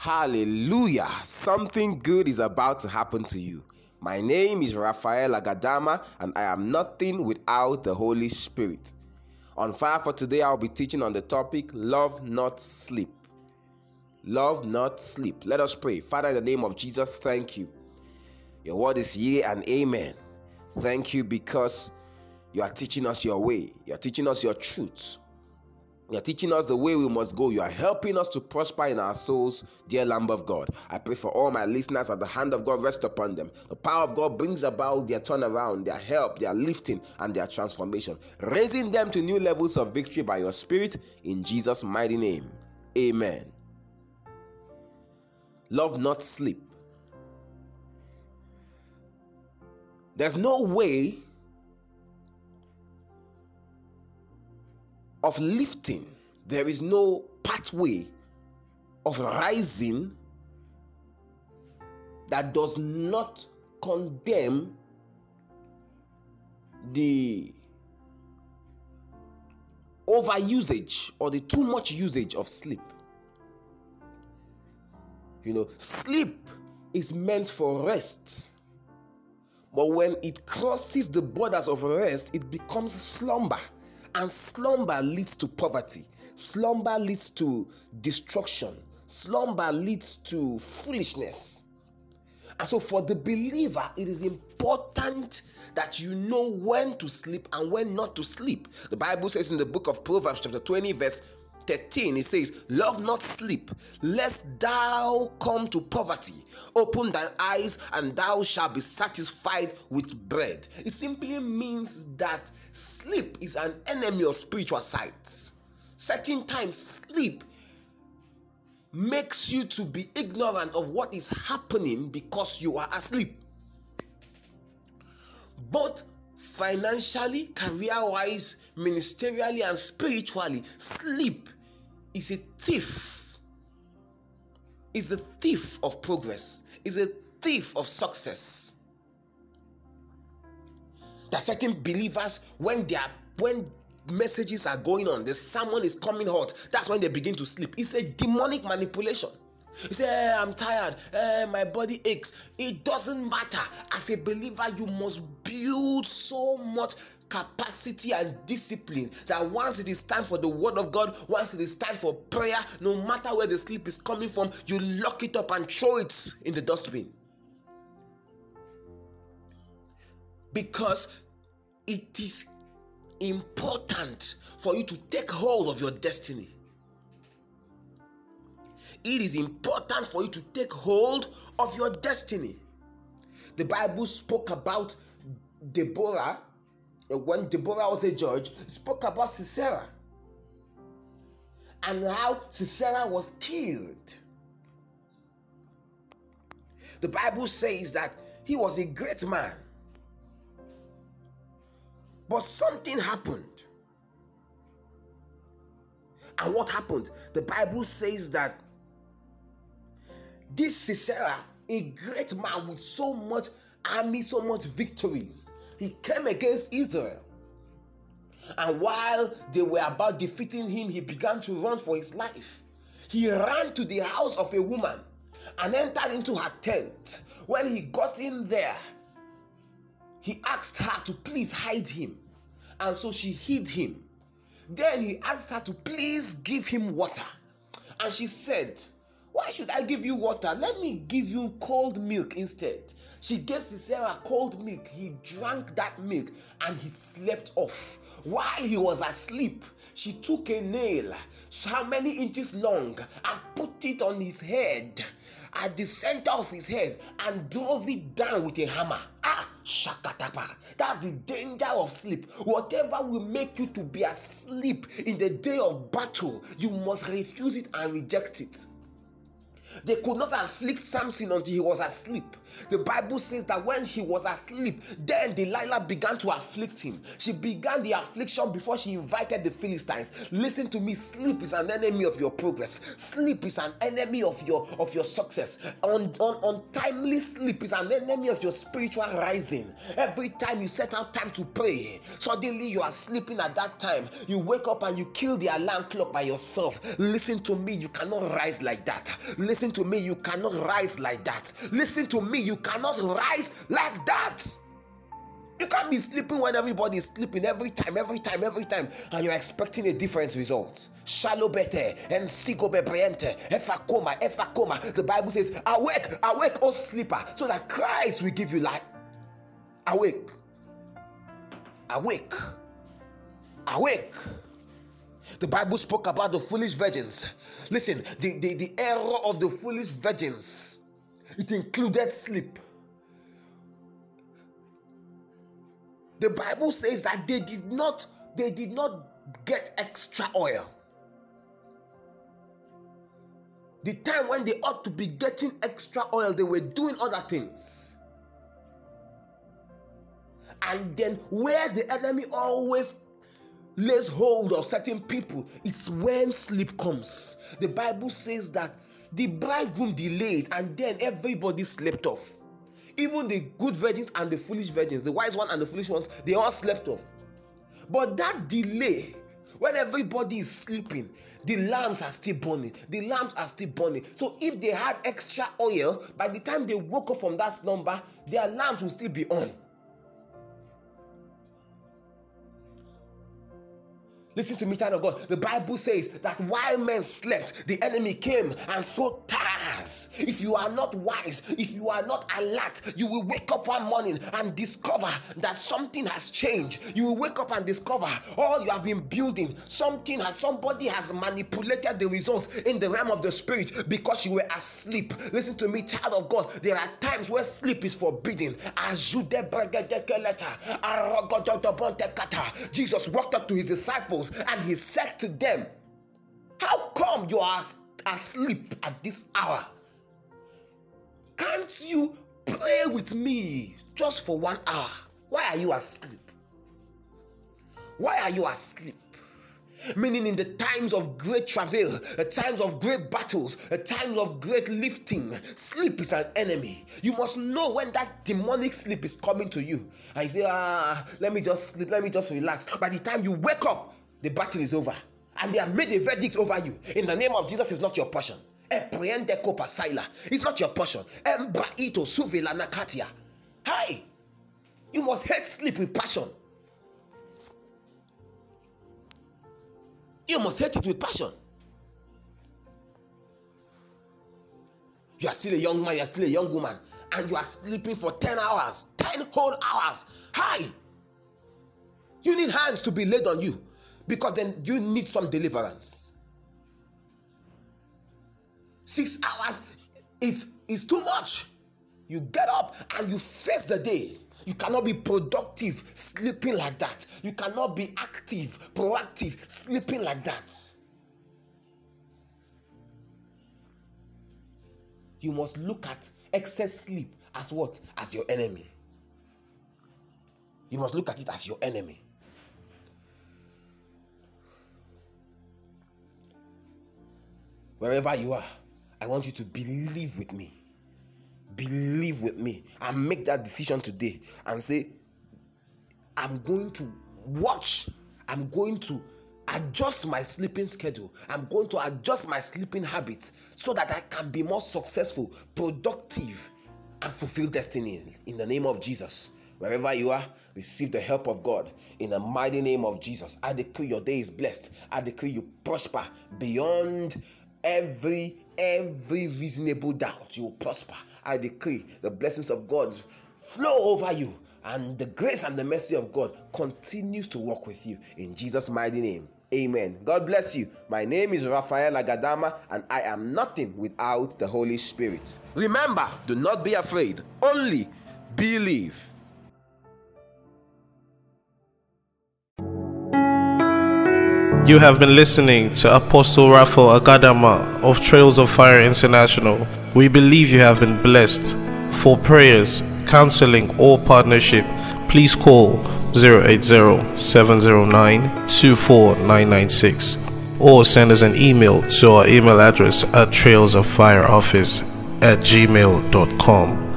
Hallelujah. Something good is about to happen to you. My name is Raphael Agadama, and I am nothing without the Holy Spirit. On fire for today, I'll be teaching on the topic Love Not Sleep. Love Not Sleep. Let us pray. Father, in the name of Jesus, thank you. Your word is yea and amen. Thank you because you are teaching us your way, you are teaching us your truth. You're teaching us the way we must go. You are helping us to prosper in our souls, dear Lamb of God. I pray for all my listeners that the hand of God rest upon them. The power of God brings about their turnaround, their help, their lifting, and their transformation, raising them to new levels of victory by your Spirit in Jesus' mighty name. Amen. Love not sleep. There's no way of lifting, there is no pathway of rising that does not condemn the overusage or the too much usage of sleep. You know, sleep is meant for rest. But when it crosses the borders of rest, it becomes slumber. And slumber leads to poverty, slumber leads to destruction, slumber leads to foolishness. And so, for the believer, it is important that you know when to sleep and when not to sleep. The Bible says in the book of Proverbs, chapter 20, verse 13 it says love not sleep lest thou come to poverty. Open thine eyes and thou shalt be satisfied with bread. It simply means that sleep is an enemy of spiritual sight certain times sleep makes you to be ignorant of what is happening because you are asleep. Both financially career wise ministerially and spiritually sleep is a thief. Is the thief of progress. Is a thief of success. That certain believers when they are when messages are going on the sermon is coming hot that's when they begin to sleep. It's a demonic manipulation you say hey, i'm tired hey, my body aches it doesn't matter as a believer you must build so much capacity and discipline that once it is time for the word of God, once it is time for prayer, no matter where the sleep is coming from, you lock it up and throw it in the dustbin. Because it is important for you to take hold of your destiny. It is important for you to take hold of your destiny. The Bible spoke about Deborah when Deborah was a judge, spoke about Sisera and how Sisera was killed. The Bible says that he was a great man, but something happened. And what happened? The Bible says that this Sisera, a great man with so much army, so much victories, he came against Israel. And while they were about defeating him, he began to run for his life. He ran to the house of a woman and entered into her tent. When he got in there, he asked her to please hide him. And so she hid him. Then he asked her to please give him water. And she said, Why should I give you water? Let me give you cold milk instead. She gave Sisera cold milk. He drank that milk and he slept off. While he was asleep, she took a nail, how many inches long, and put it on his head, at the center of his head, and drove it down with a hammer. Ah, shakatapa. That's the danger of sleep. Whatever will make you to be asleep in the day of battle, you must refuse it and reject it. They could not afflict Samson until he was asleep. The Bible says that when he was asleep, then Delilah began to afflict him. She began the affliction before she invited the Philistines. Listen to me, sleep is an enemy of your progress. Sleep is an enemy of your of your success. Un, un, untimely sleep is an enemy of your spiritual rising. Every time you set out time to pray, suddenly you are sleeping at that time. You wake up and you kill the alarm clock by yourself. Listen to me, you cannot rise like that. Listen Listen to me, you cannot rise like that. Listen to me, you cannot rise like that. You can't be sleeping when everybody is sleeping every time, every time, every time, and you're expecting a different result. Shallow better and sigo bebriente, efakoma, efakoma. The Bible says, Awake, awake, O sleeper, so that Christ will give you light. Awake, awake, awake. The Bible spoke about the foolish virgins. Listen, the, the, the error of the foolish virgins, it included sleep. The Bible says that they did not they did not get extra oil. The time when they ought to be getting extra oil, they were doing other things. And then, where the enemy always lays hold of certain people, it's when sleep comes. The Bible says that the bridegroom delayed and then everybody slept off. Even the good virgins and the foolish virgins, the wise one and the foolish ones, they all slept off. But that delay, when everybody is sleeping, the lamps are still burning. The lamps are still burning. So if they had extra oil, by the time they woke up from that slumber, their lamps will still be on. Listen to me, child of God. The Bible says that while men slept, the enemy came and sowed If you are not wise, if you are not alert, you will wake up one morning and discover that something has changed. You will wake up and discover all you have been building, something has somebody has manipulated the results in the realm of the spirit because you were asleep. Listen to me, child of God. There are times where sleep is forbidden. Jesus walked up to his disciples and he said to them, How come you are asleep at this hour? Can't you pray with me just for one hour? Why are you asleep? Why are you asleep? Meaning, in the times of great travail, the times of great battles, the times of great lifting, sleep is an enemy. You must know when that demonic sleep is coming to you. I say, ah, let me just sleep, let me just relax. By the time you wake up, the battle is over. And they have made a verdict over you. In the name of Jesus, is not your portion. It's not your portion. Hi! You must hate sleep with passion. You must hate it with passion. You are still a young man, you are still a young woman, and you are sleeping for 10 hours, 10 whole hours. Hi! You need hands to be laid on you because then you need some deliverance. Six hours, it's, it's too much. You get up and you face the day. You cannot be productive sleeping like that. You cannot be active, proactive sleeping like that. You must look at excess sleep as what? As your enemy. You must look at it as your enemy. Wherever you are, I want you to believe with me. Believe with me and make that decision today and say, I'm going to watch, I'm going to adjust my sleeping schedule. I'm going to adjust my sleeping habits so that I can be more successful, productive, and fulfill destiny in the name of Jesus. Wherever you are, receive the help of God in the mighty name of Jesus. I decree your day is blessed. I decree you prosper beyond every every reasonable doubt you will prosper. I decree the blessings of god flow over you and the grace and the mercy of god continues to work with you. In jesus mighty name amen. God bless you. My name is raphael agadama and i am nothing without the holy spirit. Remember do not be afraid. Only believe You have been listening to Apostle Raphael Agadama of Trails of Fire International. We believe you have been blessed. For prayers, counseling, or partnership, please call 080 709 24996 or send us an email to our email address at trailsoffireoffice at gmail.com.